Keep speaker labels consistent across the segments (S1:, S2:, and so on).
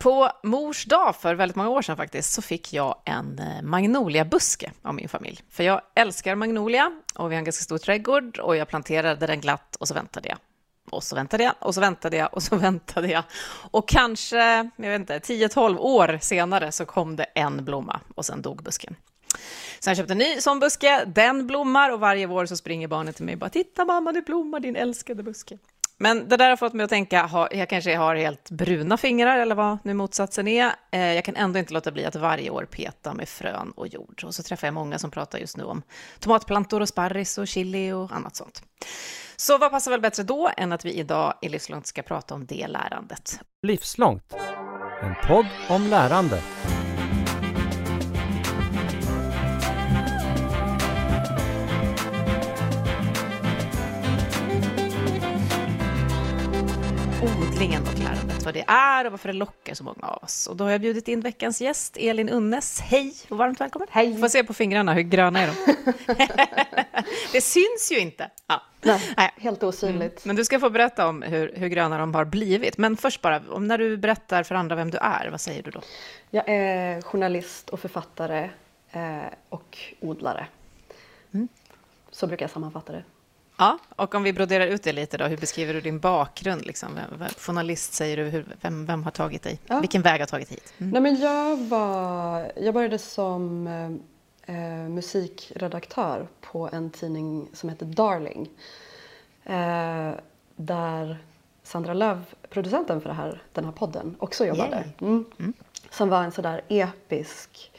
S1: På mors dag för väldigt många år sedan faktiskt så fick jag en eh, magnoliabuske av min familj. För jag älskar magnolia och vi har en ganska stor trädgård och jag planterade den glatt och så väntade jag. Och så väntade jag och så väntade jag och så väntade jag. Och kanske, jag vet inte, 10-12 år senare så kom det en blomma och sen dog busken. Så jag köpte en ny sån buske, den blommar och varje vår så springer barnet till mig och bara “Titta mamma, det blommar din älskade buske”. Men det där har fått mig att tänka, jag kanske har helt bruna fingrar eller vad nu motsatsen är. Eh, jag kan ändå inte låta bli att varje år peta med frön och jord. Och så träffar jag många som pratar just nu om tomatplantor och sparris och chili och annat sånt. Så vad passar väl bättre då än att vi idag i Livslångt ska prata om det lärandet?
S2: Livslångt, en podd om lärande.
S1: Odlingen och lärandet, vad det är och varför det lockar så många av oss. Och då har jag bjudit in veckans gäst, Elin Unnes. Hej och varmt välkommen.
S3: Hej.
S1: Får se på fingrarna, hur gröna är de? det syns ju inte. Ja.
S3: Nej, helt osynligt. Mm.
S1: Men du ska få berätta om hur, hur gröna de har blivit. Men först bara, om när du berättar för andra vem du är, vad säger du då?
S3: Jag är journalist och författare eh, och odlare. Mm. Så brukar jag sammanfatta det.
S1: Ja, och om vi broderar ut det lite då, hur beskriver du din bakgrund? Liksom? Journalist säger du, hur, vem, vem har tagit dig? Ja. Vilken väg har tagit hit?
S3: Mm. Nej, men jag, var, jag började som eh, eh, musikredaktör på en tidning som heter Darling. Eh, där Sandra Löv, producenten för här, den här podden, också jobbade. Mm. Mm. Som var en sådär episk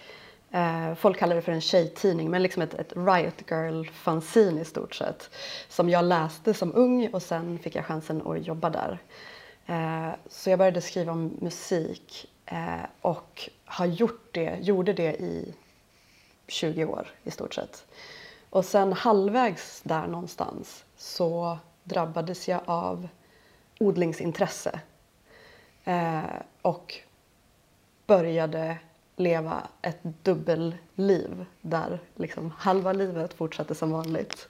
S3: Eh, folk kallar det för en tjejtidning, men liksom ett, ett Riot Girl-fanzine i stort sett. Som jag läste som ung och sen fick jag chansen att jobba där. Eh, så jag började skriva om musik eh, och har gjort det, gjorde det i 20 år i stort sett. Och sen halvvägs där någonstans så drabbades jag av odlingsintresse och började leva ett dubbelliv där liksom halva livet fortsatte som vanligt.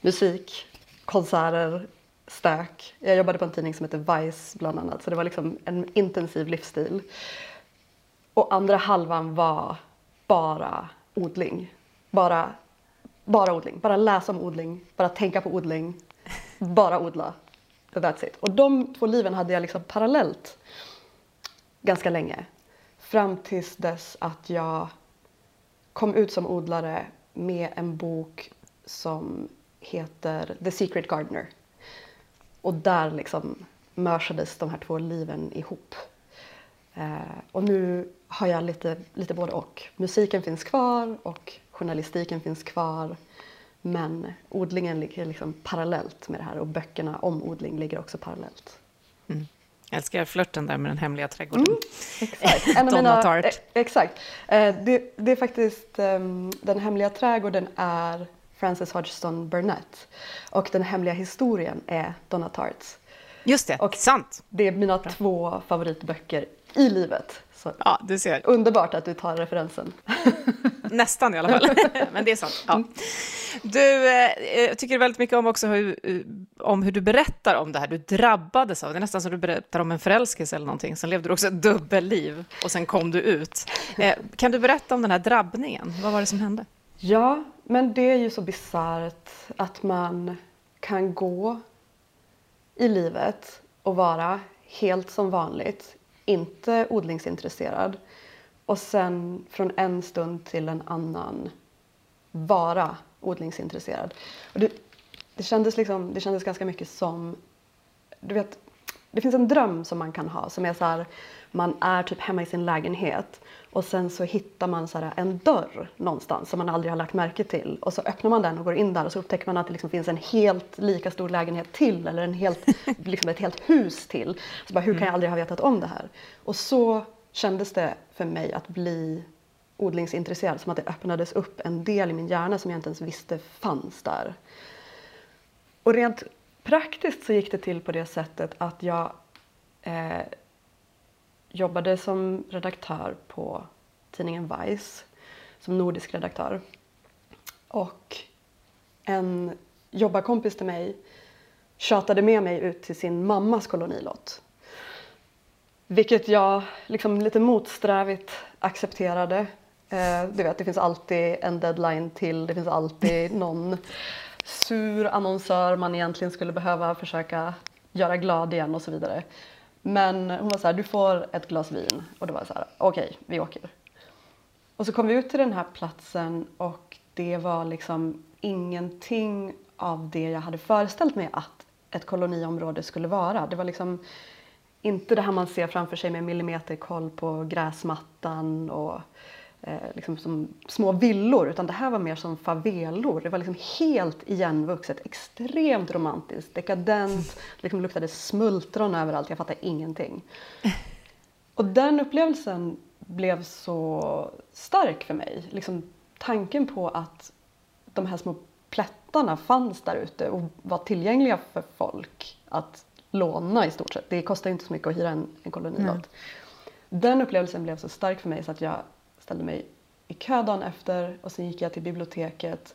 S3: Musik, konserter, stök. Jag jobbade på en tidning som heter Vice bland annat så det var liksom en intensiv livsstil. Och andra halvan var bara odling. Bara, bara odling. Bara läsa om odling, bara tänka på odling, bara odla. That's it. Och de två liven hade jag liksom parallellt ganska länge. Fram tills dess att jag kom ut som odlare med en bok som heter The Secret Gardener. Och där liksom mörsades de här två liven ihop. Eh, och nu har jag lite, lite både och. Musiken finns kvar och journalistiken finns kvar. Men odlingen ligger liksom parallellt med det här och böckerna om odling ligger också parallellt.
S1: Mm. Jag älskar flörten där med den hemliga trädgården. Mm,
S3: exakt. En mina, Tart. Eh, exakt. Eh, det, det, är faktiskt, um, den hemliga trädgården är Frances Hodgson Burnett och den hemliga historien är Donna Tarts.
S1: Just det, och sant.
S3: Det är mina Bra. två favoritböcker i livet.
S1: Så ja, du ser.
S3: Underbart att du tar referensen.
S1: Nästan i alla fall, men det är sant. Ja. Du, eh, jag tycker väldigt mycket om också hur, eh, om hur du berättar om det här. Du drabbades av det. är nästan som du berättar om en förälskelse eller någonting. Sen levde du också ett dubbelliv och sen kom du ut. Eh, kan du berätta om den här drabbningen? Vad var det som hände?
S3: Ja, men det är ju så bisarrt att man kan gå i livet och vara helt som vanligt, inte odlingsintresserad och sen från en stund till en annan vara odlingsintresserad. Och det, det, kändes liksom, det kändes ganska mycket som, du vet, det finns en dröm som man kan ha som är så här, man är typ hemma i sin lägenhet och sen så hittar man så en dörr någonstans som man aldrig har lagt märke till och så öppnar man den och går in där och så upptäcker man att det liksom finns en helt lika stor lägenhet till eller en helt, liksom ett helt hus till. Så bara, hur kan jag mm. aldrig ha vetat om det här? Och så kändes det för mig att bli odlingsintresserad, som att det öppnades upp en del i min hjärna som jag inte ens visste fanns där. Och rent praktiskt så gick det till på det sättet att jag eh, jobbade som redaktör på tidningen Vice, som nordisk redaktör. Och en jobbarkompis till mig tjatade med mig ut till sin mammas kolonilott vilket jag liksom lite motsträvigt accepterade. Eh, du vet, det finns alltid en deadline till, det finns alltid någon sur annonsör man egentligen skulle behöva försöka göra glad igen och så vidare. Men hon var så här, du får ett glas vin. Och det var så här, okej, okay, vi åker. Och så kom vi ut till den här platsen och det var liksom ingenting av det jag hade föreställt mig att ett koloniområde skulle vara. Det var liksom inte det här man ser framför sig med millimeterkoll på gräsmattan och eh, liksom som små villor utan det här var mer som favelor. Det var liksom helt igenvuxet, extremt romantiskt, dekadent, liksom luktade smultron överallt, jag fattade ingenting. Och den upplevelsen blev så stark för mig. Liksom tanken på att de här små plättarna fanns där ute och var tillgängliga för folk att låna i stort sett. Det kostar inte så mycket att hyra en, en kolonilott. Den upplevelsen blev så stark för mig så att jag ställde mig i kö dagen efter och sen gick jag till biblioteket,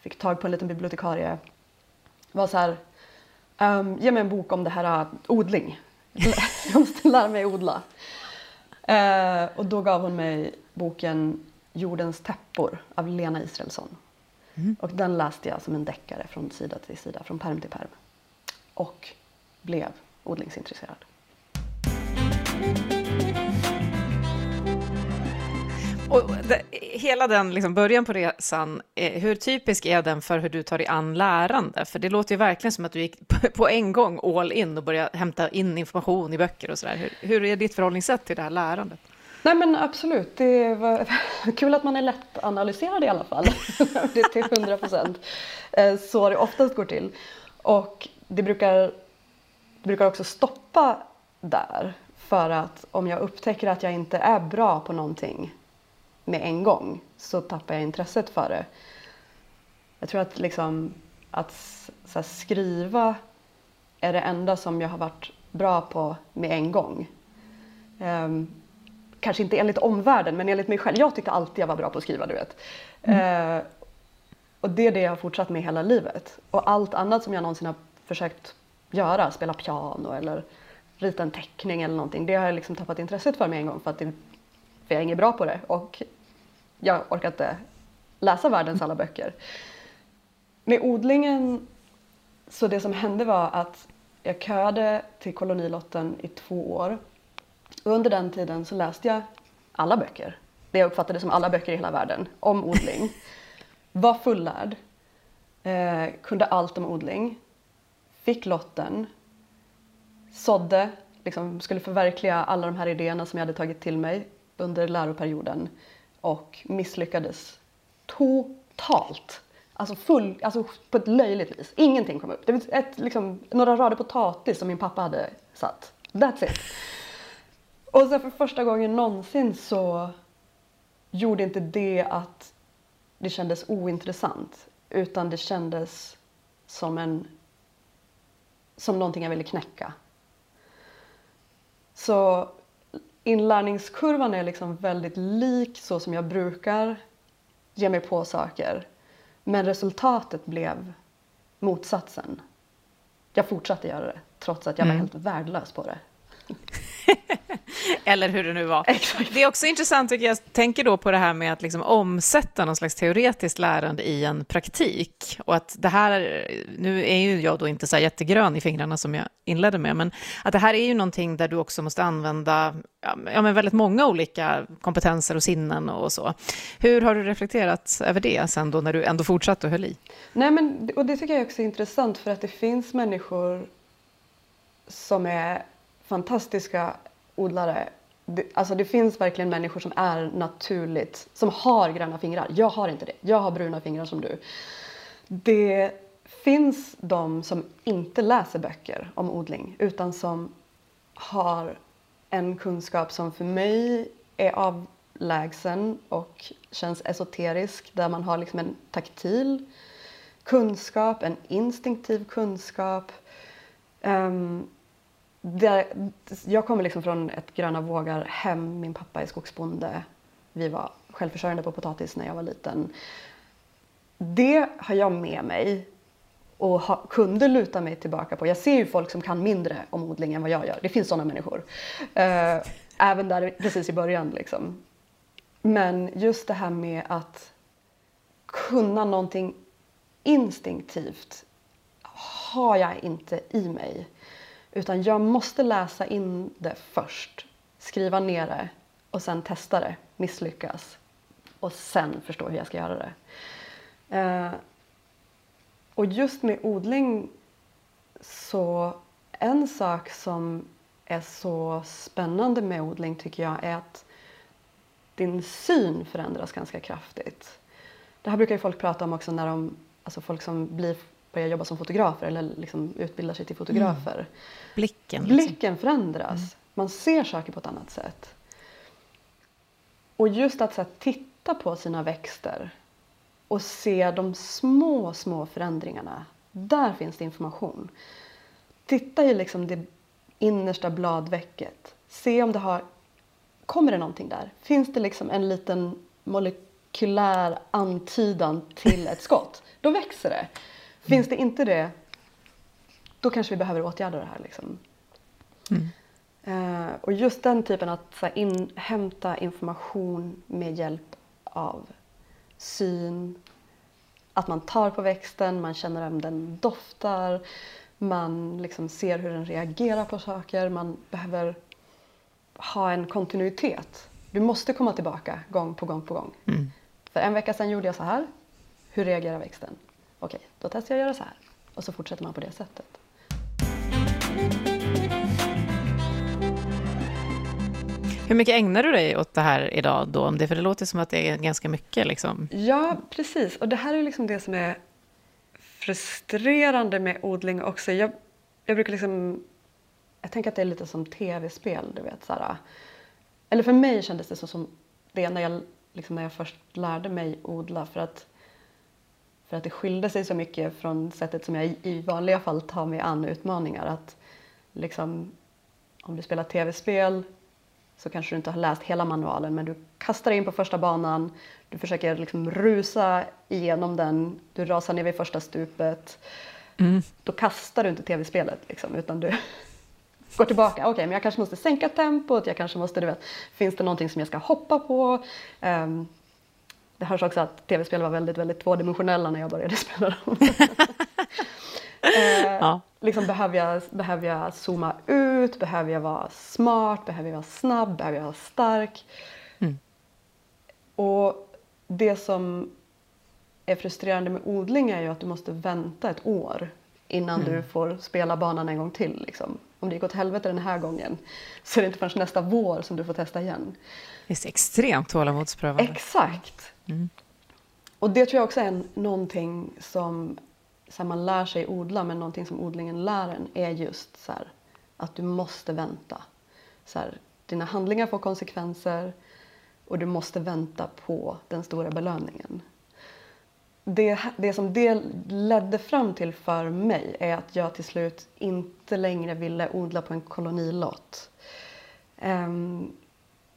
S3: fick tag på en liten bibliotekarie. Var så här, um, ge mig en bok om det här uh, odling. jag måste lära mig odla. Uh, och då gav hon mig boken Jordens täppor av Lena Israelsson. Mm. Och den läste jag som en deckare från sida till sida, från perm till perm. Och blev odlingsintresserad.
S1: Och det, hela den liksom början på resan, eh, hur typisk är den för hur du tar dig an lärande? För det låter ju verkligen som att du gick på en gång all in och började hämta in information i böcker och sådär. Hur, hur är ditt förhållningssätt till det här lärandet?
S3: Nej men absolut, det var kul att man är lättanalyserad i alla fall. det är till hundra procent eh, så det oftast går till. Och det brukar, det brukar också stoppa där. För att om jag upptäcker att jag inte är bra på någonting med en gång så tappar jag intresset för det. Jag tror att, liksom, att här, skriva är det enda som jag har varit bra på med en gång. Um, kanske inte enligt omvärlden men enligt mig själv. Jag tyckte alltid jag var bra på att skriva, du vet. Mm. Uh, och det är det jag har fortsatt med hela livet. Och allt annat som jag någonsin har försökt göra, spela piano eller rita en teckning eller någonting, det har jag liksom tappat intresset för med en gång för att det, för jag är inget bra på det och jag orkar inte läsa världens alla böcker. Med odlingen, så det som hände var att jag köade till kolonilotten i två år. Och under den tiden så läste jag alla böcker, det jag uppfattade som alla böcker i hela världen, om odling. Var fullärd, eh, kunde allt om odling, fick lotten, sådde, liksom skulle förverkliga alla de här idéerna som jag hade tagit till mig under läroperioden och misslyckades totalt. Alltså, full, alltså på ett löjligt vis. Ingenting kom upp. Det var ett, liksom, några rader potatis som min pappa hade satt. That's it. Och sen för första gången någonsin så gjorde inte det att det kändes ointressant utan det kändes som en som någonting jag ville knäcka. Så inlärningskurvan är liksom väldigt lik så som jag brukar ge mig på saker. Men resultatet blev motsatsen. Jag fortsatte göra det trots att jag mm. var helt värdelös på det.
S1: Eller hur det nu var.
S3: Exakt.
S1: Det är också intressant, tycker jag, tänker då på det här med att liksom omsätta någon slags teoretiskt lärande i en praktik. Och att det här, nu är ju jag då inte så jättegrön i fingrarna som jag inledde med, men att det här är ju någonting där du också måste använda ja, men väldigt många olika kompetenser och sinnen och så. Hur har du reflekterat över det sen då när du ändå fortsatte och höll i?
S3: Nej, men, och det tycker jag också är intressant för att det finns människor som är fantastiska odlare. Det, alltså det finns verkligen människor som är naturligt, som har gröna fingrar. Jag har inte det. Jag har bruna fingrar som du. Det finns de som inte läser böcker om odling utan som har en kunskap som för mig är avlägsen och känns esoterisk där man har liksom en taktil kunskap, en instinktiv kunskap. Um, det, jag kommer liksom från ett gröna vågar hem. Min pappa är skogsbonde. Vi var självförsörjande på potatis när jag var liten. Det har jag med mig och ha, kunde luta mig tillbaka på. Jag ser ju folk som kan mindre om odling än vad jag gör. Det finns sådana människor. Eh, även där precis i början. Liksom. Men just det här med att kunna någonting instinktivt har jag inte i mig. Utan jag måste läsa in det först, skriva ner det och sen testa det, misslyckas och sen förstå hur jag ska göra det. Eh, och just med odling så en sak som är så spännande med odling tycker jag är att din syn förändras ganska kraftigt. Det här brukar ju folk prata om också när de, alltså folk som blir, börjar jobba som fotografer eller liksom utbildar sig till fotografer. Mm.
S1: Blicken. Liksom.
S3: Blicken förändras. Mm. Man ser saker på ett annat sätt. Och just att här, titta på sina växter och se de små, små förändringarna. Där finns det information. Titta i liksom det innersta bladvecket. Se om det har... Kommer det någonting där? Finns det liksom en liten molekylär antydan till ett skott? Då växer det. Finns det inte det, då kanske vi behöver åtgärda det här. Liksom. Mm. Uh, och just den typen att så här, inhämta information med hjälp av syn, att man tar på växten, man känner om den doftar, man liksom ser hur den reagerar på saker, man behöver ha en kontinuitet. Du måste komma tillbaka gång på gång på gång. Mm. För en vecka sedan gjorde jag så här. Hur reagerar växten? Okej, då testar jag att göra så här. Och så fortsätter man på det sättet.
S1: Hur mycket ägnar du dig åt det här idag då? För det låter som att det är ganska mycket. Liksom.
S3: Ja, precis. Och det här är liksom det som är frustrerande med odling också. Jag, jag brukar liksom... Jag tänker att det är lite som tv-spel, du vet. Så eller för mig kändes det så som det när jag, liksom när jag först lärde mig odla. För att, för att det skilde sig så mycket från sättet som jag i vanliga fall tar mig an utmaningar. Att liksom, om du spelar tv-spel så kanske du inte har läst hela manualen men du kastar in på första banan, du försöker liksom rusa igenom den, du rasar ner vid första stupet. Mm. Då kastar du inte tv-spelet liksom, utan du går tillbaka. Okej, okay, men jag kanske måste sänka tempot, jag kanske måste, du vet, finns det någonting som jag ska hoppa på? Um, det hörs också att tv-spel var väldigt, väldigt tvådimensionella när jag började spela dem. Eh, ja. liksom, behöver, jag, behöver jag zooma ut? Behöver jag vara smart? Behöver jag vara snabb? Behöver jag vara stark? Mm. Och det som är frustrerande med odling är ju att du måste vänta ett år innan mm. du får spela banan en gång till. Liksom. Om det gick åt helvete den här gången så är det inte förrän nästa vår som du får testa igen.
S1: Det är extremt tålamodsprövande.
S3: Exakt. Mm. Och det tror jag också är någonting som så här, man lär sig odla men någonting som odlingen lär en är just så här, att du måste vänta. Så här, dina handlingar får konsekvenser och du måste vänta på den stora belöningen. Det, det som det ledde fram till för mig är att jag till slut inte längre ville odla på en kolonilott. Um,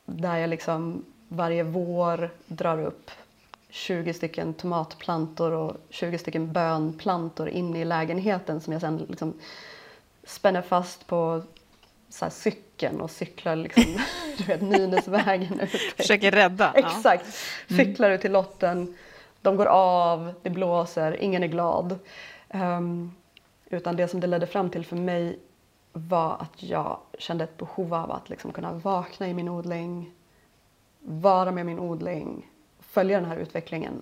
S3: där jag liksom varje vår drar upp 20 stycken tomatplantor och 20 stycken bönplantor inne i lägenheten som jag sen liksom spänner fast på så cykeln och cyklar liksom, du vet, Nynäsvägen ut.
S1: Försöker rädda.
S3: Exakt. Ja. Mm. Cyklar ut till lotten, de går av, det blåser, ingen är glad. Um, utan det som det ledde fram till för mig var att jag kände ett behov av att liksom kunna vakna i min odling, vara med min odling, följa den här utvecklingen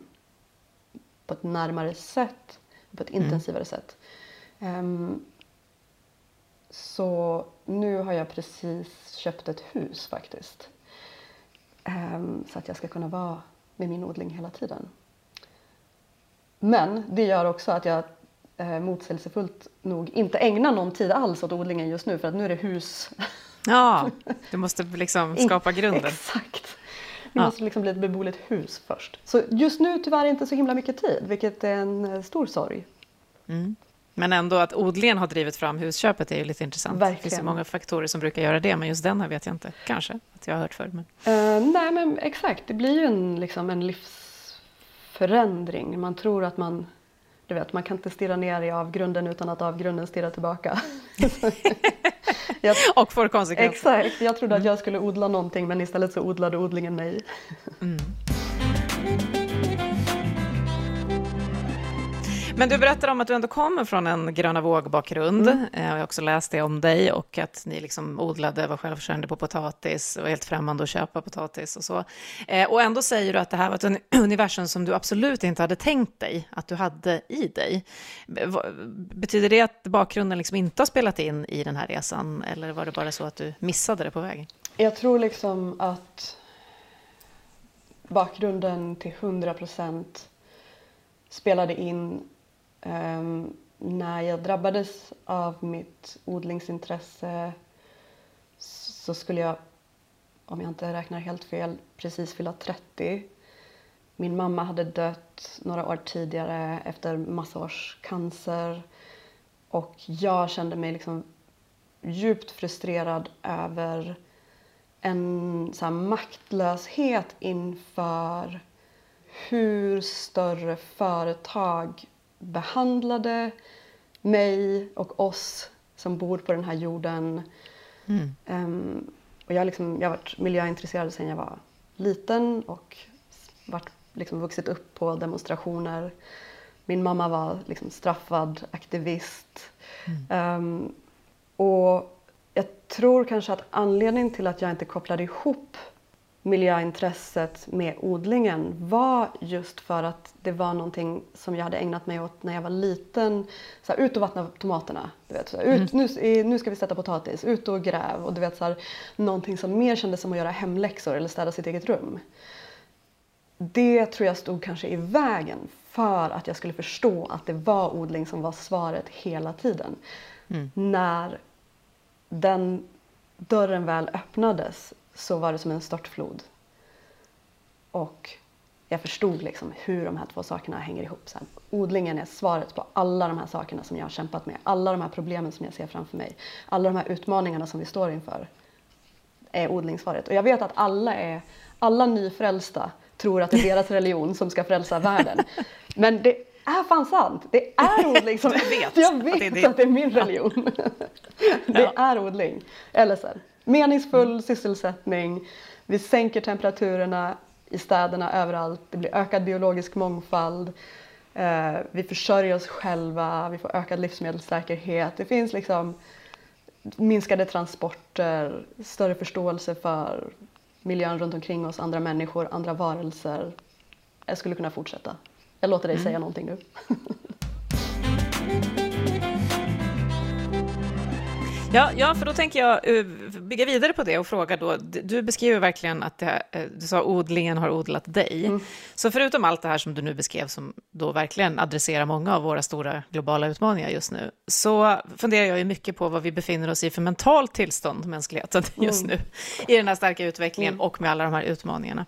S3: på ett närmare sätt, på ett mm. intensivare sätt. Um, så nu har jag precis köpt ett hus faktiskt. Um, så att jag ska kunna vara med min odling hela tiden. Men det gör också att jag eh, motsägelsefullt nog inte ägnar någon tid alls åt odlingen just nu för att nu är det hus.
S1: Ja, du måste liksom skapa grunden.
S3: Exakt. Ja. måste liksom bli ett beboeligt hus först. Så just nu tyvärr inte så himla mycket tid, vilket är en eh, stor sorg.
S1: Mm. Men ändå att odlingen har drivit fram husköpet är ju lite intressant. Verkligen. Det finns ju många faktorer som brukar göra det, men just den här vet jag inte. Kanske att jag har hört förr. Men...
S3: Uh, nej, men exakt. Det blir ju en, liksom, en livsförändring. Man tror att man du vet, man kan inte stirra ner i avgrunden utan att avgrunden stirrar tillbaka.
S1: jag, och får konsekvenser.
S3: Exakt, jag trodde att jag skulle odla någonting men istället så odlade odlingen mig. Mm.
S1: Men du berättar om att du ändå kommer från en gröna våg-bakgrund. Mm. Eh, jag har också läst det om dig och att ni liksom odlade, var självförsörjande på potatis och helt främmande att köpa potatis och så. Eh, och ändå säger du att det här var ett universum som du absolut inte hade tänkt dig att du hade i dig. Betyder det att bakgrunden liksom inte har spelat in i den här resan eller var det bara så att du missade det på vägen?
S3: Jag tror liksom att bakgrunden till 100 procent spelade in Ehm, när jag drabbades av mitt odlingsintresse så skulle jag, om jag inte räknar helt fel, precis fylla 30. Min mamma hade dött några år tidigare efter massa års cancer och jag kände mig liksom djupt frustrerad över en så maktlöshet inför hur större företag behandlade mig och oss som bor på den här jorden. Mm. Um, och jag, liksom, jag har varit miljöintresserad sedan jag var liten och varit, liksom, vuxit upp på demonstrationer. Min mamma var liksom, straffad aktivist. Mm. Um, och jag tror kanske att anledningen till att jag inte kopplade ihop miljöintresset med odlingen var just för att det var någonting som jag hade ägnat mig åt när jag var liten. Så här, ut och vattna tomaterna. Du vet, så här, ut, mm. nu, nu ska vi sätta potatis, ut och gräv. Och du vet, så här, någonting som mer kändes som att göra hemläxor eller städa sitt eget rum. Det tror jag stod kanske i vägen för att jag skulle förstå att det var odling som var svaret hela tiden. Mm. När den dörren väl öppnades så var det som en störtflod. Och jag förstod liksom hur de här två sakerna hänger ihop. Så här, odlingen är svaret på alla de här sakerna som jag har kämpat med. Alla de här problemen som jag ser framför mig. Alla de här utmaningarna som vi står inför är odlingssvaret. Och jag vet att alla, är, alla nyfrälsta tror att det är deras religion som ska frälsa världen. Men det är fan sant. Det är odling som...
S1: Du vet
S3: jag vet att det är, din. att det är min religion. det ja. är odling. Eller så här, meningsfull mm. sysselsättning. Vi sänker temperaturerna i städerna överallt. Det blir ökad biologisk mångfald. Eh, vi försörjer oss själva, vi får ökad livsmedelssäkerhet. Det finns liksom minskade transporter, större förståelse för miljön runt omkring oss, andra människor, andra varelser. Jag skulle kunna fortsätta. Jag låter dig mm. säga någonting nu.
S1: Ja, ja, för då tänker jag eh, bygga vidare på det och fråga då. Du beskriver verkligen att det, eh, du sa odlingen har odlat dig. Mm. Så förutom allt det här som du nu beskrev, som då verkligen adresserar många av våra stora globala utmaningar just nu, så funderar jag ju mycket på vad vi befinner oss i för mentalt tillstånd, mänskligheten, just mm. nu, i den här starka utvecklingen mm. och med alla de här utmaningarna.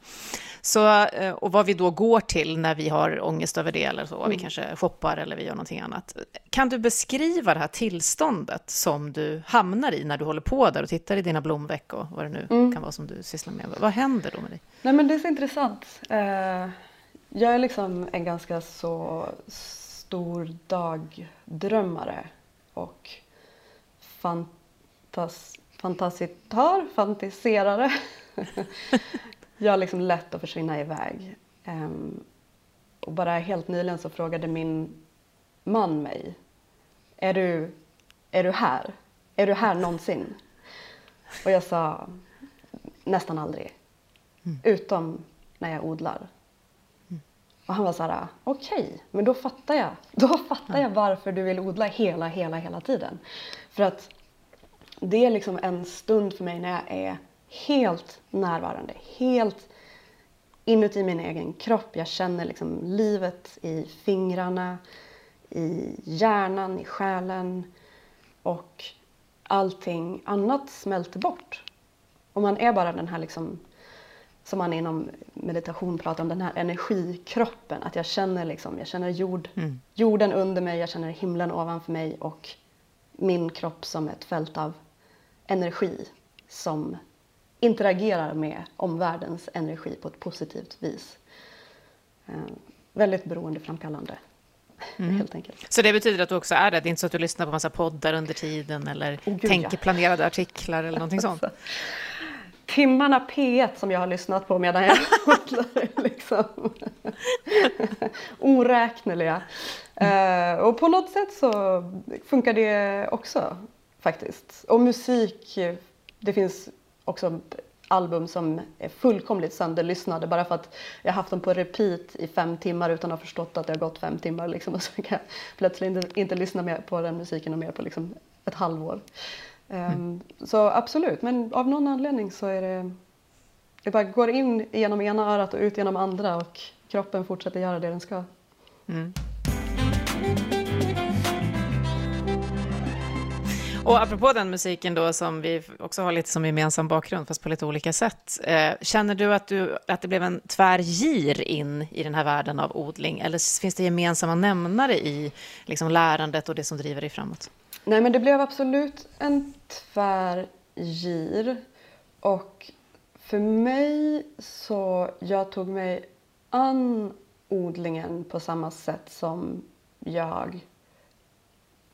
S1: Så, eh, och vad vi då går till när vi har ångest över det, eller så, mm. vi kanske shoppar eller vi gör någonting annat. Kan du beskriva det här tillståndet som du hamnar i när du håller på där och tittar i dina blomveck och vad det nu mm. kan vara som du sysslar med? Vad händer då med dig?
S3: Nej men det är så intressant. Eh, jag är liksom en ganska så stor dagdrömmare och fantas, fantasitör, fantiserare. jag har liksom lätt att försvinna iväg. Um, och bara helt nyligen så frågade min man mig, är du, är du här? Är du här någonsin? Och jag sa, nästan aldrig. Mm. Utom när jag odlar. Mm. Och han var så här, okej, okay, men då fattar jag. Då fattar jag varför du vill odla hela, hela, hela tiden. För att det är liksom en stund för mig när jag är helt närvarande, helt inuti min egen kropp. Jag känner liksom livet i fingrarna, i hjärnan, i själen och allting annat smälter bort. Och man är bara den här liksom, som man inom meditation pratar om, den här energikroppen. Att jag känner, liksom, jag känner jord, mm. jorden under mig, jag känner himlen ovanför mig och min kropp som ett fält av energi som interagerar med omvärldens energi på ett positivt vis. Eh, väldigt beroendeframkallande. mm. helt enkelt.
S1: Så det betyder att du också är det? Det är inte så att du lyssnar på massa poddar under tiden eller oh, Gud, tänker ja. planerade artiklar eller någonting sånt?
S3: timmarna P1 som jag har lyssnat på medan jag odlar liksom oräkneliga. Uh, och på något sätt så funkar det också faktiskt. Och musik, det finns också album som är fullkomligt sönderlyssnade bara för att jag haft dem på repeat i fem timmar utan att ha förstått att det har gått fem timmar liksom, och så kan jag plötsligt inte, inte lyssna mer på den musiken och mer på liksom ett halvår. Mm. Um, så absolut, men av någon anledning så är det det bara går in genom ena örat och ut genom andra och kroppen fortsätter göra det den ska. Mm.
S1: Och apropå den musiken då som vi också har lite som gemensam bakgrund, fast på lite olika sätt. Eh, känner du att, du att det blev en tvärgir in i den här världen av odling? Eller finns det gemensamma nämnare i liksom, lärandet och det som driver dig framåt?
S3: Nej, men det blev absolut en tvärgir. Och för mig så, jag tog mig an odlingen på samma sätt som jag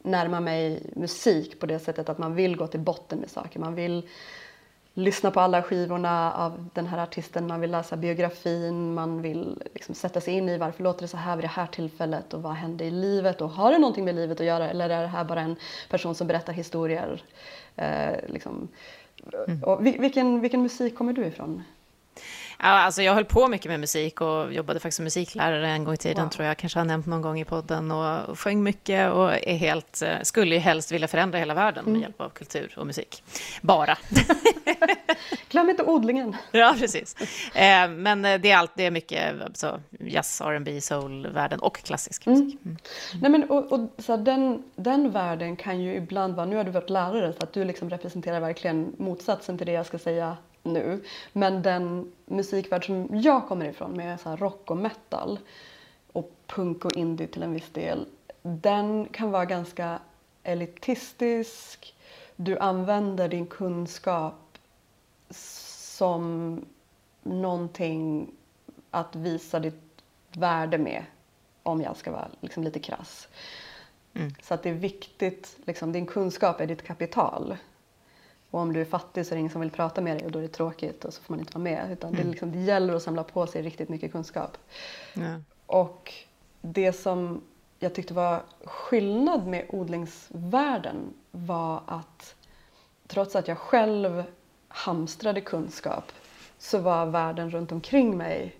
S3: närma mig musik på det sättet att man vill gå till botten med saker. Man vill lyssna på alla skivorna av den här artisten, man vill läsa biografin, man vill liksom sätta sig in i varför låter det så här vid det här tillfället och vad hände i livet och har det någonting med livet att göra eller är det här bara en person som berättar historier? Eh, liksom. mm. vilken, vilken musik kommer du ifrån?
S1: Ja, alltså jag höll på mycket med musik och jobbade faktiskt som musiklärare en gång i tiden, wow. tror jag kanske har nämnt någon gång i podden, och sjöng mycket och är helt, eh, skulle ju helst vilja förändra hela världen med mm. hjälp av kultur och musik. Bara.
S3: Glöm inte odlingen.
S1: Ja, precis. Eh, men det är, allt, det är mycket så, jazz, R&B, soul-världen och klassisk mm. musik. Mm.
S3: Nej, men, och, och, så den, den världen kan ju ibland vara, nu har du varit lärare, så att du liksom representerar verkligen motsatsen till det jag ska säga nu. Men den musikvärld som jag kommer ifrån med så rock och metal och punk och indie till en viss del, den kan vara ganska elitistisk. Du använder din kunskap som någonting att visa ditt värde med, om jag ska vara liksom lite krass. Mm. Så att det är viktigt, liksom, din kunskap är ditt kapital. Och om du är fattig så är det ingen som vill prata med dig och då är det tråkigt och så får man inte vara med. Utan mm. det, liksom, det gäller att samla på sig riktigt mycket kunskap. Ja. Och det som jag tyckte var skillnad med odlingsvärlden var att trots att jag själv hamstrade kunskap så var världen runt omkring mig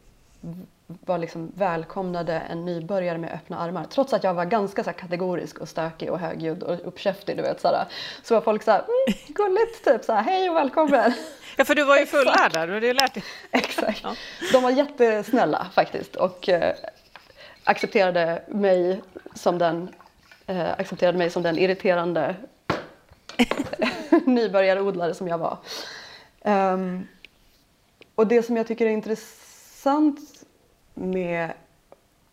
S3: var liksom välkomnade en nybörjare med öppna armar. Trots att jag var ganska så kategorisk och stökig och högljudd och uppkäftig, du vet, så, här, så var folk så här, mm, gulligt, typ så här, hej och välkommen.
S1: Ja, för du var ju fullärd där, du hade ju lärt dig.
S3: Exakt. Ja. De var jättesnälla faktiskt och eh, accepterade mig som den, eh, accepterade mig som den irriterande nybörjarodlare som jag var. Um, och det som jag tycker är intressant med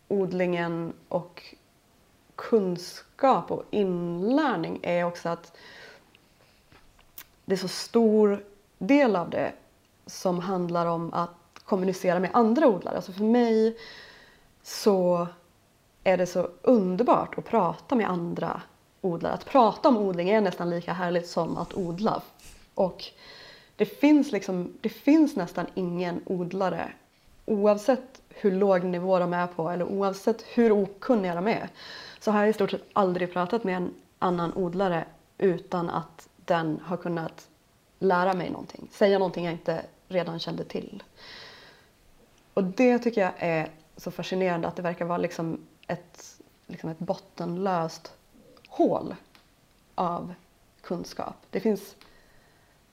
S3: odlingen och kunskap och inlärning är också att det är så stor del av det som handlar om att kommunicera med andra odlare. Alltså för mig så är det så underbart att prata med andra odlare. Att prata om odling är nästan lika härligt som att odla. Och det finns, liksom, det finns nästan ingen odlare oavsett hur låg nivå de är på eller oavsett hur okunniga de är så har jag i stort sett aldrig pratat med en annan odlare utan att den har kunnat lära mig någonting, säga någonting jag inte redan kände till. Och det tycker jag är så fascinerande att det verkar vara liksom ett, liksom ett bottenlöst hål av kunskap. Det finns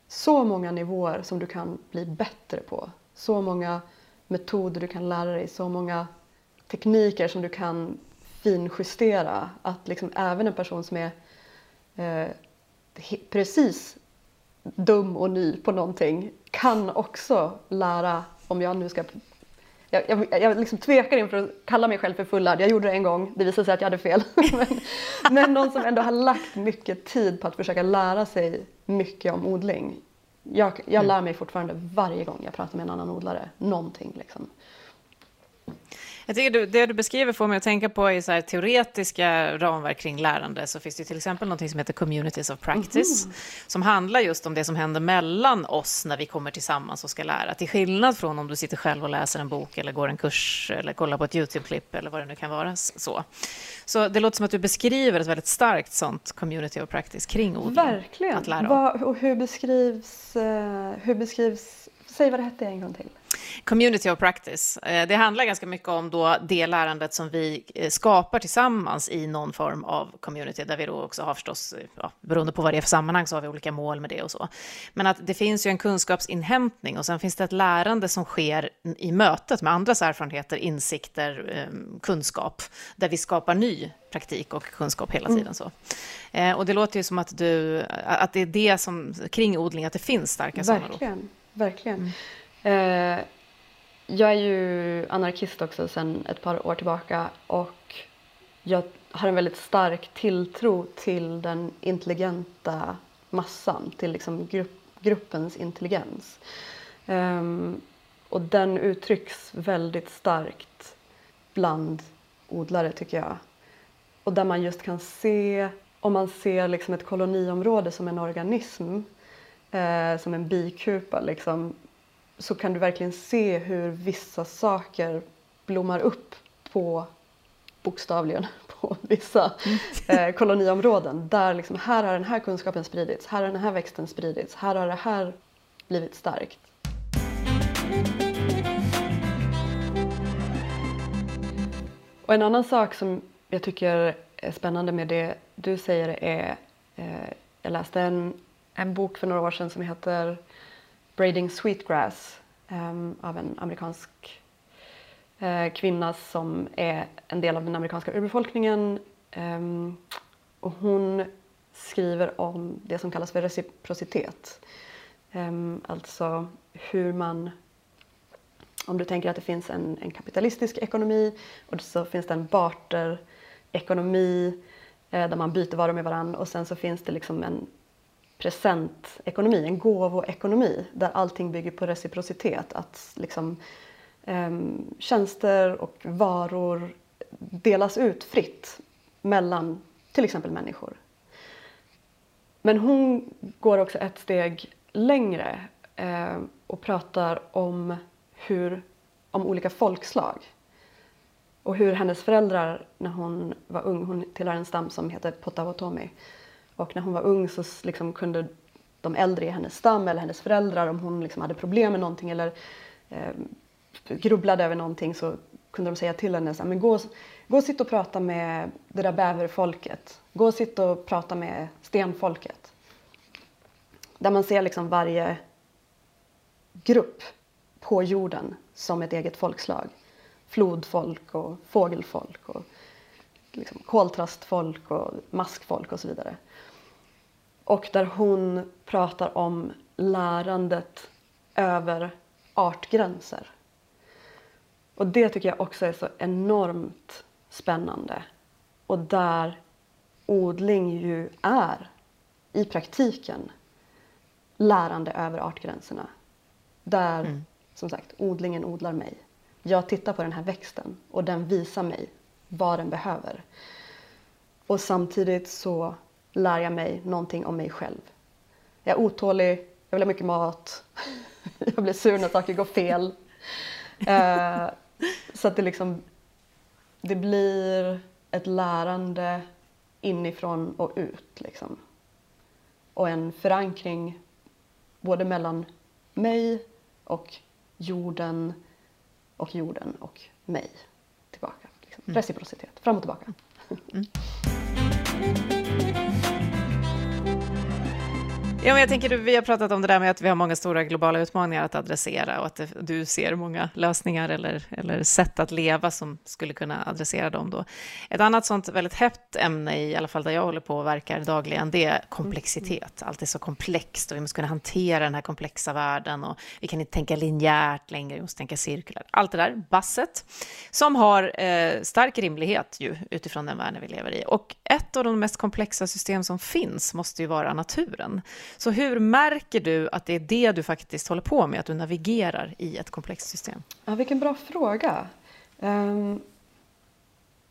S3: så många nivåer som du kan bli bättre på. Så många metoder du kan lära dig, så många tekniker som du kan finjustera. Att liksom även en person som är eh, precis dum och ny på någonting kan också lära, om jag nu ska jag, jag, jag liksom tvekar inför att kalla mig själv för fullärd. Jag gjorde det en gång, det visade sig att jag hade fel. men, men någon som ändå har lagt mycket tid på att försöka lära sig mycket om odling jag, jag lär mig fortfarande varje gång jag pratar med en annan odlare någonting. Liksom.
S1: Jag tycker du, det du beskriver får mig att tänka på i så här teoretiska ramverk kring lärande så finns det till exempel något som heter communities of practice mm. som handlar just om det som händer mellan oss när vi kommer tillsammans och ska lära. Till skillnad från om du sitter själv och läser en bok eller går en kurs eller kollar på ett Youtube-klipp eller vad det nu kan vara. Så. så det låter som att du beskriver ett väldigt starkt sånt community of practice kring odling.
S3: Verkligen.
S1: Att lära
S3: vad, och hur beskrivs, uh, hur beskrivs, säg vad det hette en gång till.
S1: Community of practice. Eh, det handlar ganska mycket om då det lärandet som vi eh, skapar tillsammans i någon form av community, där vi då också har förstås, eh, ja, beroende på vad det är för sammanhang, så har vi olika mål med det och så. Men att det finns ju en kunskapsinhämtning och sen finns det ett lärande som sker i mötet med andras erfarenheter, insikter, kunskap, där vi skapar ny praktik och kunskap hela tiden. Mm. Så. Och det låter ju som att, du, att det är det som, kring odling, att det finns starka
S3: sådana. Verkligen, verkligen. Eh, jag är ju anarkist också sedan ett par år tillbaka och jag har en väldigt stark tilltro till den intelligenta massan, till liksom grupp, gruppens intelligens. Um, och den uttrycks väldigt starkt bland odlare tycker jag. Och där man just kan se, om man ser liksom ett koloniområde som en organism, eh, som en bikupa, liksom, så kan du verkligen se hur vissa saker blommar upp på bokstavligen på vissa eh, koloniområden. Där liksom, här har den här kunskapen spridits, här har den här växten spridits, här har det här blivit starkt. Och en annan sak som jag tycker är spännande med det du säger är, eh, jag läste en, en bok för några år sedan som heter Braiding Sweetgrass um, av en amerikansk uh, kvinna som är en del av den amerikanska urbefolkningen. Um, och hon skriver om det som kallas för reciprocitet. Um, alltså hur man om du tänker att det finns en, en kapitalistisk ekonomi och så finns det en barterekonomi eh, där man byter varor med varandra och sen så finns det liksom en presentekonomi, en gåvoekonomi där allting bygger på reciprocitet. Att liksom, eh, tjänster och varor delas ut fritt mellan till exempel människor. Men hon går också ett steg längre eh, och pratar om, hur, om olika folkslag. Och hur hennes föräldrar när hon var ung, hon tillhör en stam som heter Potawatomi, och när hon var ung så liksom kunde de äldre i hennes stam eller hennes föräldrar om hon liksom hade problem med någonting eller eh, grubblade över någonting så kunde de säga till henne så här, men gå, gå och sitta och prata med det där bäverfolket. Gå och sitta och prata med stenfolket. Där man ser liksom varje grupp på jorden som ett eget folkslag. Flodfolk och fågelfolk och liksom koltrastfolk och maskfolk och så vidare. Och där hon pratar om lärandet över artgränser. Och det tycker jag också är så enormt spännande. Och där odling ju är i praktiken lärande över artgränserna. Där, mm. som sagt, odlingen odlar mig. Jag tittar på den här växten och den visar mig vad den behöver. Och samtidigt så lär jag mig någonting om mig själv. Jag är otålig, jag vill ha mycket mat, jag blir sur när saker går fel. Uh, så att det liksom, det blir ett lärande inifrån och ut liksom. Och en förankring både mellan mig och jorden och jorden och mig tillbaka. Liksom. Mm. Reciprocitet, fram och tillbaka. Mm.
S1: Ja, men jag tänker, vi har pratat om det där med att vi har många stora globala utmaningar att adressera och att det, du ser många lösningar eller, eller sätt att leva som skulle kunna adressera dem. Då. Ett annat sånt väldigt hett ämne, i alla fall där jag håller på och verkar dagligen, det är komplexitet. Allt är så komplext och vi måste kunna hantera den här komplexa världen och vi kan inte tänka linjärt längre, vi måste tänka cirkulärt. Allt det där, basset, som har eh, stark rimlighet ju, utifrån den världen vi lever i. Och ett av de mest komplexa system som finns måste ju vara naturen. Så hur märker du att det är det du faktiskt håller på med, att du navigerar i ett komplext system?
S3: Ja, vilken bra fråga. Um,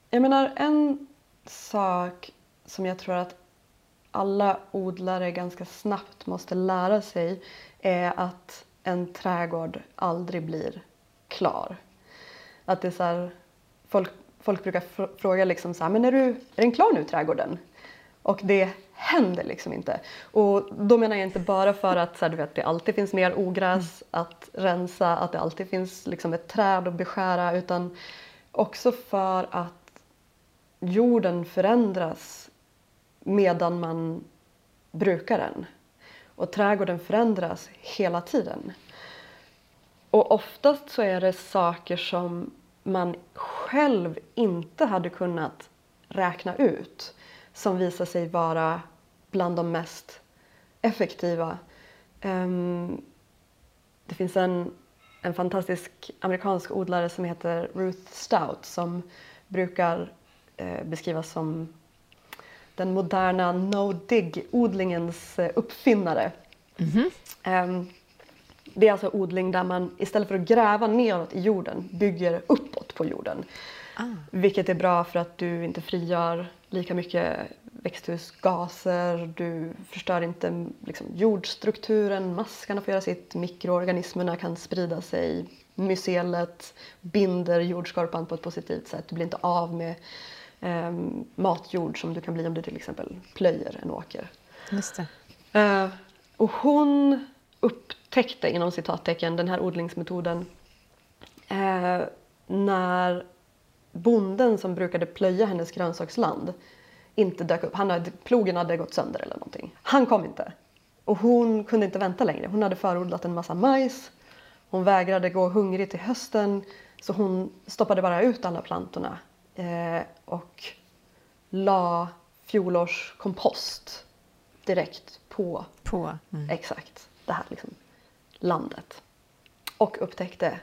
S3: jag menar en sak som jag tror att alla odlare ganska snabbt måste lära sig är att en trädgård aldrig blir klar. Att det är så här, folk, folk brukar fråga liksom så här, men är, du, är den klar nu trädgården? Och det händer liksom inte. Och då menar jag inte bara för att så här, du vet, det alltid finns mer ogräs att rensa, att det alltid finns liksom ett träd att beskära utan också för att jorden förändras medan man brukar den. Och trädgården förändras hela tiden. Och oftast så är det saker som man själv inte hade kunnat räkna ut som visar sig vara bland de mest effektiva. Um, det finns en, en fantastisk amerikansk odlare som heter Ruth Stout som brukar eh, beskrivas som den moderna no-dig-odlingens eh, uppfinnare. Mm -hmm. um, det är alltså odling där man istället för att gräva neråt i jorden bygger uppåt på jorden. Ah. Vilket är bra för att du inte frigör lika mycket växthusgaser, du förstör inte liksom, jordstrukturen, maskarna får göra sitt, mikroorganismerna kan sprida sig, mycelet binder jordskorpan på ett positivt sätt, du blir inte av med eh, matjord som du kan bli om du till exempel plöjer en åker.
S1: Just
S3: eh, och hon upptäckte inom citattecken den här odlingsmetoden eh, när bonden som brukade plöja hennes grönsaksland inte dök upp. Han hade, plogen hade gått sönder eller någonting. Han kom inte. Och hon kunde inte vänta längre. Hon hade förodlat en massa majs. Hon vägrade gå hungrig till hösten så hon stoppade bara ut alla plantorna eh, och la fjolårskompost direkt på,
S1: på.
S3: Mm. exakt det här liksom, landet. Och upptäckte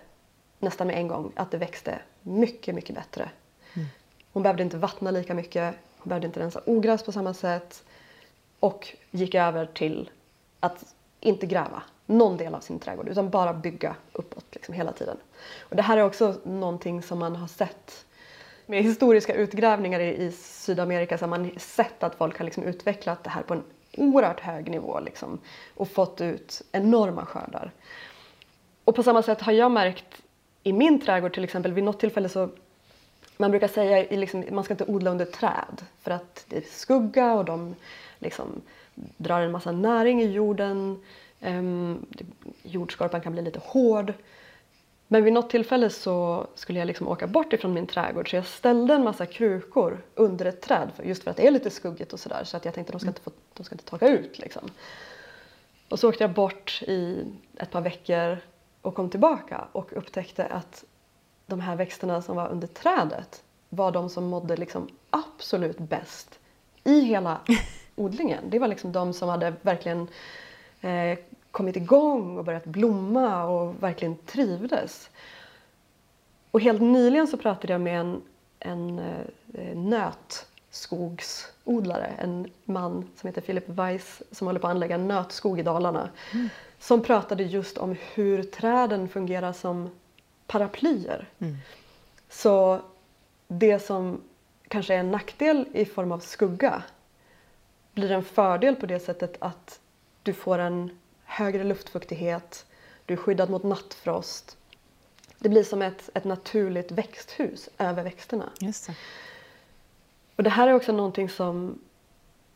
S3: nästan med en gång att det växte mycket, mycket bättre. Mm. Hon behövde inte vattna lika mycket, hon behövde inte rensa ogräs på samma sätt och gick över till att inte gräva någon del av sin trädgård utan bara bygga uppåt liksom, hela tiden. Och det här är också någonting som man har sett med historiska utgrävningar i, i Sydamerika så har man sett att folk har liksom utvecklat det här på en oerhört hög nivå liksom, och fått ut enorma skördar. Och på samma sätt har jag märkt i min trädgård till exempel, vid något tillfälle så man brukar säga liksom, man ska inte odla under träd för att det är skugga och de liksom drar en massa näring i jorden. Ehm, um, jordskorpan kan bli lite hård. Men vid något tillfälle så skulle jag liksom åka bort ifrån min trädgård så jag ställde en massa krukor under ett träd just för att det är lite skuggigt och sådär så att jag tänkte att de ska inte, få, de ska inte torka ut liksom. Och så åkte jag bort i ett par veckor och kom tillbaka och upptäckte att de här växterna som var under trädet var de som mådde liksom absolut bäst i hela odlingen. Det var liksom de som hade verkligen eh, kommit igång och börjat blomma och verkligen trivdes. Och helt nyligen så pratade jag med en, en eh, nötskogsodlare, en man som heter Philip Weiss som håller på att anlägga nötskog i Dalarna. Mm. Som pratade just om hur träden fungerar som paraplyer. Mm. Så det som kanske är en nackdel i form av skugga blir en fördel på det sättet att du får en högre luftfuktighet, du är skyddad mot nattfrost. Det blir som ett, ett naturligt växthus över växterna.
S1: Just det.
S3: Och det här är också någonting som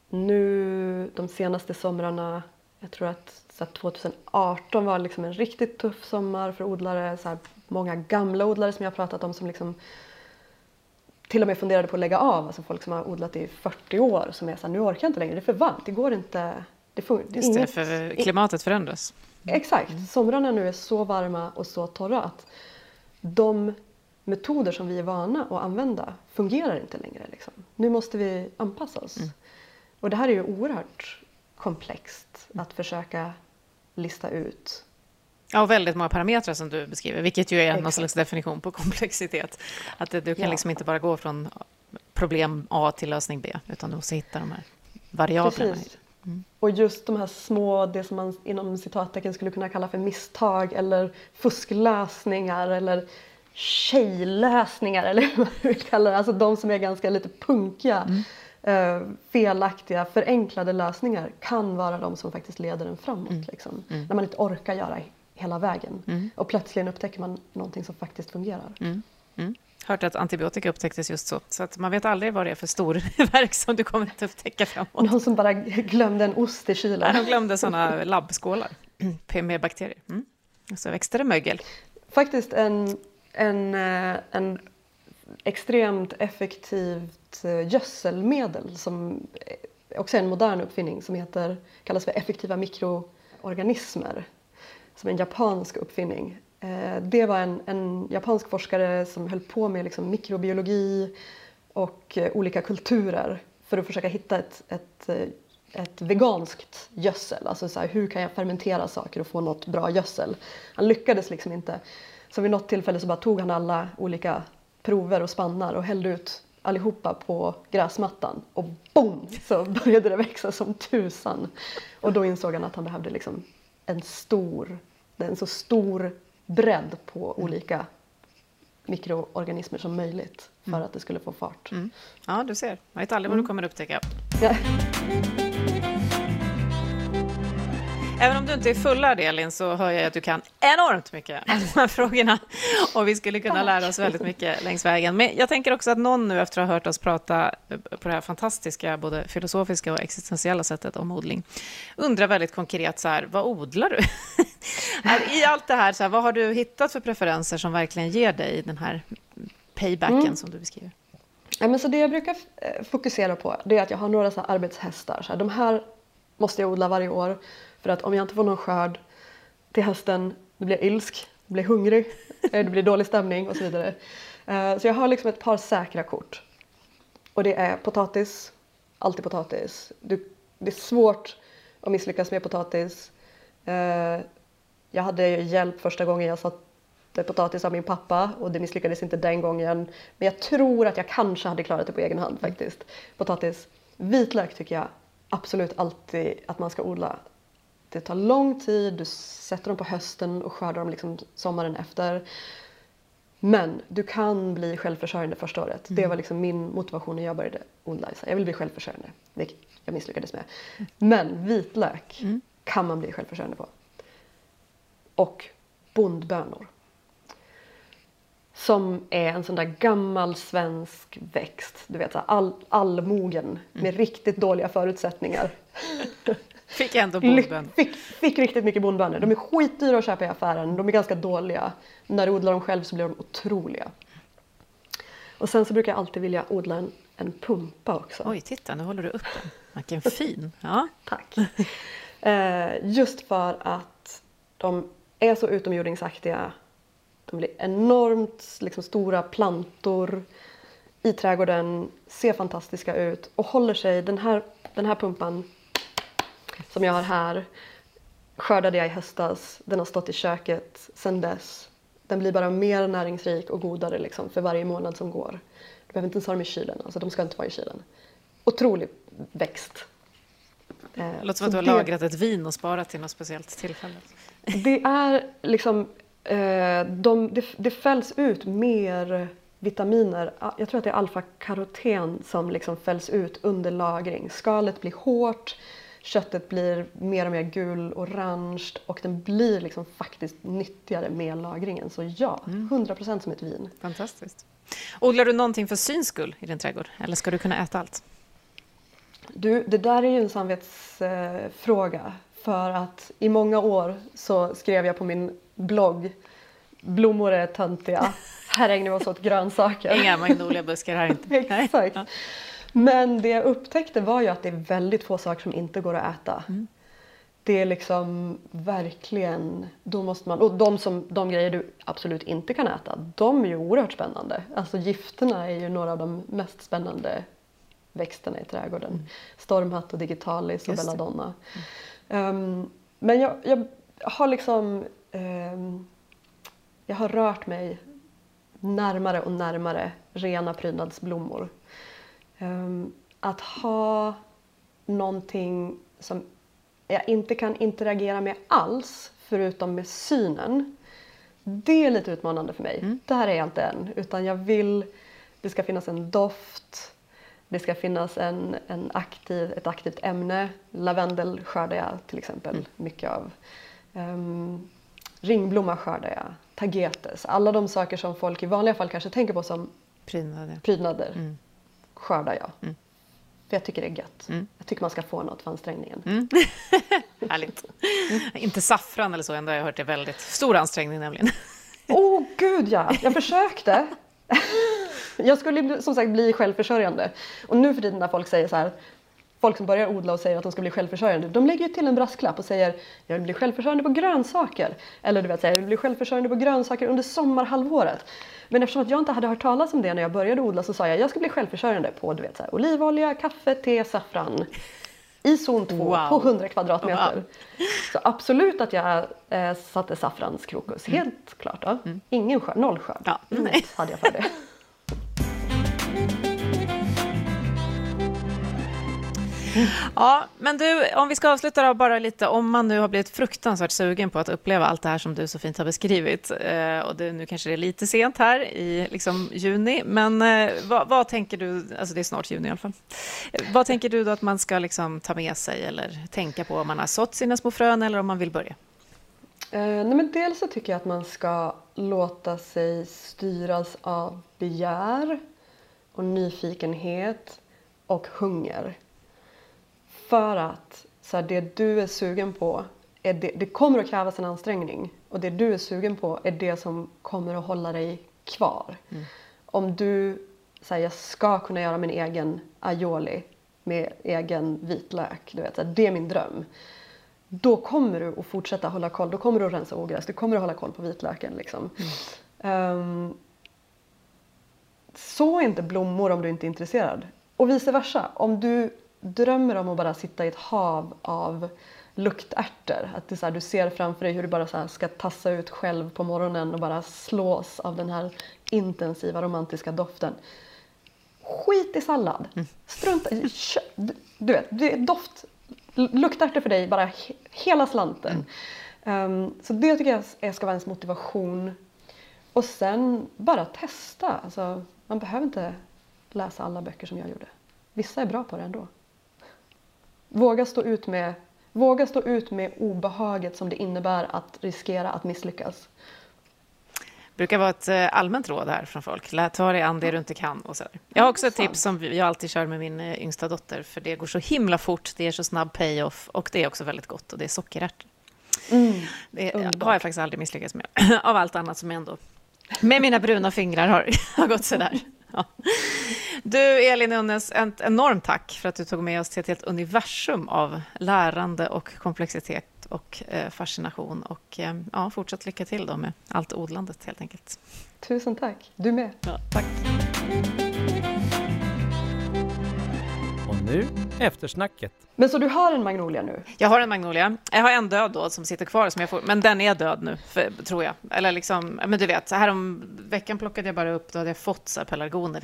S3: nu de senaste somrarna, jag tror att så 2018 var liksom en riktigt tuff sommar för odlare. Så här, många gamla odlare som jag pratat om som liksom till och med funderade på att lägga av. Alltså folk som har odlat i 40 år som är så här, nu orkar jag inte längre, det är för varmt, det går inte.
S1: Det får, Just inget, det, för klimatet förändras.
S3: Mm. Exakt, somrarna nu är så varma och så torra att de metoder som vi är vana att använda fungerar inte längre. Liksom. Nu måste vi anpassa oss. Mm. Och det här är ju oerhört komplext att försöka lista ut.
S1: Ja, och väldigt många parametrar som du beskriver, vilket ju är Exakt. någon slags definition på komplexitet. Att du kan ja. liksom inte bara gå från problem A till lösning B, utan du måste hitta de här variablerna.
S3: Mm. Och just de här små, det som man inom citattecken skulle kunna kalla för misstag eller fusklösningar eller tjejlösningar eller vad man vill kalla det. Alltså de som är ganska lite punkiga, eh, felaktiga, förenklade lösningar kan vara de som faktiskt leder en framåt. Liksom. När man inte orkar göra hela vägen. Och plötsligen upptäcker man någonting som faktiskt fungerar.
S1: Mm. Hört att antibiotika upptäcktes just så. Så att man vet aldrig vad det är för storverk som du kommer att upptäcka framåt.
S3: Någon som bara glömde en ost i kylen.
S1: De glömde sådana labbskålar med bakterier. Mm. Och så växte det mögel.
S3: Faktiskt en, en, eh, en extremt effektivt ett eh, gödselmedel som eh, också är en modern uppfinning som heter, kallas för effektiva mikroorganismer. Som är en japansk uppfinning. Eh, det var en, en japansk forskare som höll på med liksom mikrobiologi och olika kulturer för att försöka hitta ett, ett, ett veganskt gödsel. Alltså så här, hur kan jag fermentera saker och få något bra gödsel? Han lyckades liksom inte. Så vid något tillfälle så bara tog han alla olika prover och spannar och hällde ut allihopa på gräsmattan och boom så började det växa som tusan. Och då insåg han att han behövde liksom en stor, en så stor bredd på olika mikroorganismer som möjligt för att det skulle få fart.
S1: Mm. Ja, du ser. Man vet aldrig vad du kommer att upptäcka.
S3: Ja.
S1: Även om du inte är fullärd, Elin, så hör jag att du kan enormt mycket om de här frågorna. Och vi skulle kunna lära oss väldigt mycket längs vägen. Men jag tänker också att någon nu, efter att ha hört oss prata på det här fantastiska, både filosofiska och existentiella sättet om odling, undrar väldigt konkret så här, vad odlar du? I allt det här, så här, vad har du hittat för preferenser som verkligen ger dig den här paybacken som du beskriver?
S3: Ja, men så det jag brukar eh, fokusera på det är att jag har några så arbetshästar. Så här, de här måste jag odla varje år för att om jag inte får någon skörd till hösten, då blir jag ilsk, då blir jag hungrig, eh, det blir dålig stämning och så vidare. Eh, Så jag har liksom ett par säkra kort. Och det är potatis, alltid potatis. Det är svårt att misslyckas med potatis. Eh, Jag hade hjälp första gången jag satte potatis av min pappa och det misslyckades inte den gången. Men jag tror att jag kanske hade klarat det på egen hand faktiskt. Potatis. Vitlök tycker jag absolut alltid att man ska odla. Det tar lång tid, du sätter dem på hösten och skördar dem liksom sommaren efter. Men du kan bli självförsörjande första året. Det var liksom min motivation när jag började odla. Jag vill bli självförsörjande, vilket jag misslyckades med. Men vitlök kan man bli självförsörjande på. Och bondbönor. Som är en sån där gammal svensk växt. Du vet, så all, allmogen med riktigt dåliga förutsättningar.
S1: Fick ändå
S3: Lyck-
S1: bondbön.
S3: Fick, fick riktigt mycket bondbönor. De är skitdyra att köpa i affären. De är ganska dåliga. När du odlar dem själv så blir de otroliga. Och sen så brukar jag alltid vilja odla en, en pumpa också.
S1: Oj, titta, nu håller du upp den. Vilken fin. Ja.
S3: Tack. Eh, just för att de är så utomjordingsaktiga. De blir enormt liksom, stora plantor i trädgården, ser fantastiska ut och håller sig. Den här, den här pumpan som jag har här skördade jag i höstas. Den har stått i köket sedan dess. Den blir bara mer näringsrik och godare liksom, för varje månad som går. Du behöver inte ens ha dem i kylen, alltså, de ska inte vara i kylen. Otrolig växt. Eh,
S1: Det låter som att du har
S3: det-
S1: lagrat ett vin och sparat till något speciellt tillfälle.
S3: Det är liksom, eh, de, det, det fälls ut mer vitaminer. Ah, Jag tror att det är alfa-karoten som liksom fälls ut under lagring. Skalet blir hårt, köttet blir mer och mer gul-orange och den blir liksom faktiskt nyttigare med lagringen. Så ja, 100% som ett vin.
S1: Fantastiskt. Odlar du någonting för syns skull i din trädgård? Eller ska du kunna äta allt?
S3: Du, det där är ju en samvetsfråga. För att i många år så skrev jag på min blogg Blommor är töntiga. Här ägnar vi oss åt grönsaker.
S1: Inga magnoliabuskar här inte.
S3: Exakt.
S1: Ja.
S3: Men det jag upptäckte var ju att det är väldigt få saker som inte går att äta. Det är liksom verkligen, då måste man, och de, som, de grejer du absolut inte kan äta, de är ju oerhört spännande. Alltså gifterna är ju några av de mest spännande växterna i trädgården. Stormhatt och digitalis och belladonna. Ehm, men jag, jag har liksom, ehm, jag har rört mig närmare och närmare rena prydnadsblommor. Ehm, att ha någonting som jag inte kan interagera med alls, förutom med synen, Det är lite utmanande för mig. Där är jag inte än. Utan jag vill, det ska finnas en doft, det ska finnas en, en aktiv, ett aktivt ämne. Lavendel skördar jag till exempel mycket av. Um, ringblomma skördar jag, tagetes. Alla de saker som folk i vanliga fall kanske tänker på som
S1: Prydnader.
S3: prydnader
S1: Mm.
S3: Skördar jag.
S1: Mm.
S3: För jag tycker det är gött.
S1: Mm.
S3: Jag tycker man ska få något för ansträngningen.
S1: Mm. Härligt. Inte saffran eller så, ändå har jag hört det väldigt stor ansträngning nämligen.
S3: Åh oh, gud ja, jag försökte. jag skulle som sagt bli självförsörjande. Och nu för tiden när folk säger så här, folk som börjar odla och säger att de ska bli självförsörjande, de lägger ju till en brasklapp och säger jag vill bli självförsörjande på grönsaker. Eller du vet, säga, jag vill bli självförsörjande på grönsaker under sommarhalvåret. Men eftersom att jag inte hade hört talas om det när jag började odla så sa jag jag ska bli självförsörjande på du vet, så här, olivolja, kaffe, te, saffran. I zon 2
S1: Wow.
S3: på 100 kvadratmeter.
S1: Wow.
S3: Så absolut att jag eh, satte saffranskrokus, helt klart. Ja. Ingen skörd, noll skörd.
S1: Ja, nej.
S3: hade jag för det.
S1: Ja, men du, om vi ska avsluta då bara lite, om man nu har blivit fruktansvärt sugen på att uppleva allt det här som du så fint har beskrivit, eh, och det, nu kanske det är lite sent här i liksom juni, men eh, vad, vad tänker du, alltså det är snart juni i alla fall, eh, vad tänker du då att man ska liksom ta med sig eller tänka på om man har sått sina små frön eller om man vill börja?
S3: Eh, nej men dels så tycker jag att man ska låta sig styras av begär och nyfikenhet och hunger. För att så här, det du är sugen på, är det, det kommer att krävas en ansträngning. Och det du är sugen på är det som kommer att hålla dig kvar. Om du säger jag ska kunna göra min egen aioli med egen vitlök, du vet, så här, det är min dröm då kommer du att fortsätta hålla koll. Då kommer du att rensa ogräs. Du kommer att hålla koll på vitlöken. Liksom. Ehm, så inte blommor om du inte är intresserad. Och vice versa. Om du drömmer om att bara sitta i ett hav av luktärtor. Att det så här, du ser framför dig hur du bara så ska tassa ut själv på morgonen och bara slås av den här intensiva romantiska doften. Skit i sallad. Strunta i... Du, vet, det är doft. Luktärtor för dig, bara he, hela slanten. Ehm, så det tycker jag är- ska vara ens motivation. Och sen bara testa. Alltså, man behöver inte läsa alla böcker som jag gjorde. Vissa är bra på det ändå. Våga stå ut med, våga stå ut med obehaget som det innebär att riskera att misslyckas.
S1: brukar vara ett eh, allmänt råd här från folk. Ta dig an det du inte kan. Och så. Jag har också ett tips som jag alltid kör med min eh, yngsta dotter, för det går så himla fort, det är så snabb payoff och det är också väldigt gott och det är sockerärtor. Det
S3: Underbart.
S1: har jag faktiskt aldrig misslyckats med, av allt annat som jag ändå med mina bruna fingrar har, har gått sådär. Ja. Du, Elin Unnes, ett enormt tack för att du tog med oss till ett helt universum av lärande och komplexitet och eh, fascination. Och eh, ja, fortsatt lycka till då med allt odlandet helt enkelt.
S3: Tusen tack. Du med.
S1: Ja, tack.
S2: Nu eftersnacket.
S3: Men så du har en magnolia nu?
S1: Jag har en magnolia. Jag har en död då som sitter kvar, som jag får, men den är död nu, för, tror jag. Eller liksom, men du vet, så här om veckan plockade jag bara upp, då hade jag fått så här pelargoner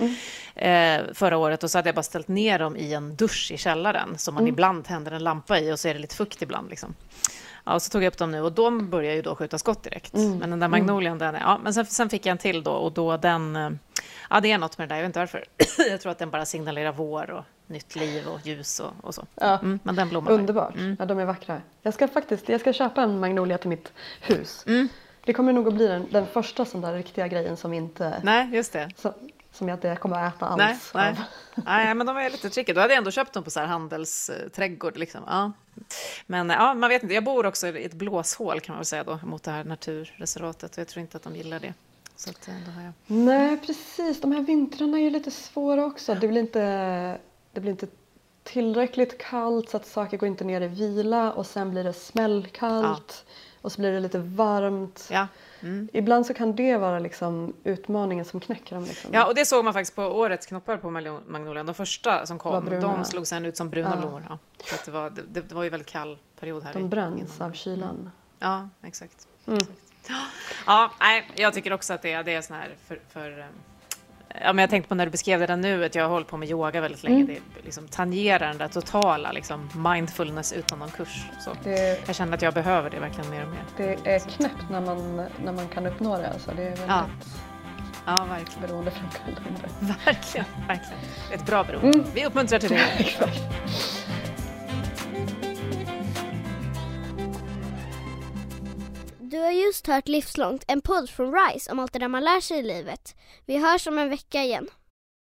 S1: eh, förra året och så hade jag bara ställt ner dem i en dusch i källaren som man ibland tänder en lampa i och så är det lite fukt ibland. Liksom. Ja, och så tog jag upp dem nu och de börjar ju då skjuta skott direkt. Men den där magnolian, den är, ja, men sen, sen fick jag en till då och då den, eh, ja det är något med det där, jag vet inte varför. jag tror att den bara signalerar vår och nytt liv och ljus och, och så.
S3: Ja.
S1: Mm, men den blommar.
S3: Underbart. Ja, de är vackra. Jag ska faktiskt jag ska köpa en magnolia till mitt hus.
S1: Mm.
S3: Det kommer nog att bli den, den första sån där riktiga grejen som inte
S1: Nej, just det.
S3: som, som jag inte kommer att äta alls.
S1: Nej, nej. nej, men de är lite tricky. Då hade jag ändå köpt dem på så här handelsträdgård. Liksom. Ja. Men ja, man vet inte. Jag bor också i ett blåshål kan man väl säga då, mot det här naturreservatet. Och jag tror inte att de gillar det. Så att, eh, då har jag...
S3: Nej, precis. De här vintrarna är ju lite svåra också. Det blir inte, det blir inte tillräckligt kallt så att saker går inte ner i vila och sen blir det smällkallt och så blir det lite varmt.
S1: Ja. Mm.
S3: Ibland så kan det vara liksom utmaningen som knäcker dem. Liksom.
S1: ja, och det såg man faktiskt på årets knoppar på Magno- magnolian. De första som kom, de slog sen ut som bruna
S3: Ja.
S1: blommor. Ja. Så att det, var, det, det var ju väldigt kall period här.
S3: De bränns av kylan.
S1: Ja, exakt.
S3: Mm.
S1: exakt. Ja, nej, jag tycker också att det, är- det är sån här för, för ja, men jag tänkte på när du beskrev det där nu, att jag har hållit på med yoga väldigt länge.
S3: Mm.
S1: Det liksom tangerar den där totala liksom, mindfulness utan någon kurs. Så
S3: Det,
S1: jag känner att jag behöver det verkligen mer och mer.
S3: det är knäppt när man, när man kan uppnå det. Alltså. Det är väldigt
S1: Ja. Ja, verkligen.
S3: beroendeframkallande.
S1: Verkligen, verkligen. Ett bra beroende.
S3: Mm.
S1: Vi uppmuntrar till det.
S4: Du har just hört Livslångt, en podd från RISE om allt det där man lär sig i livet. Vi hörs om en vecka igen.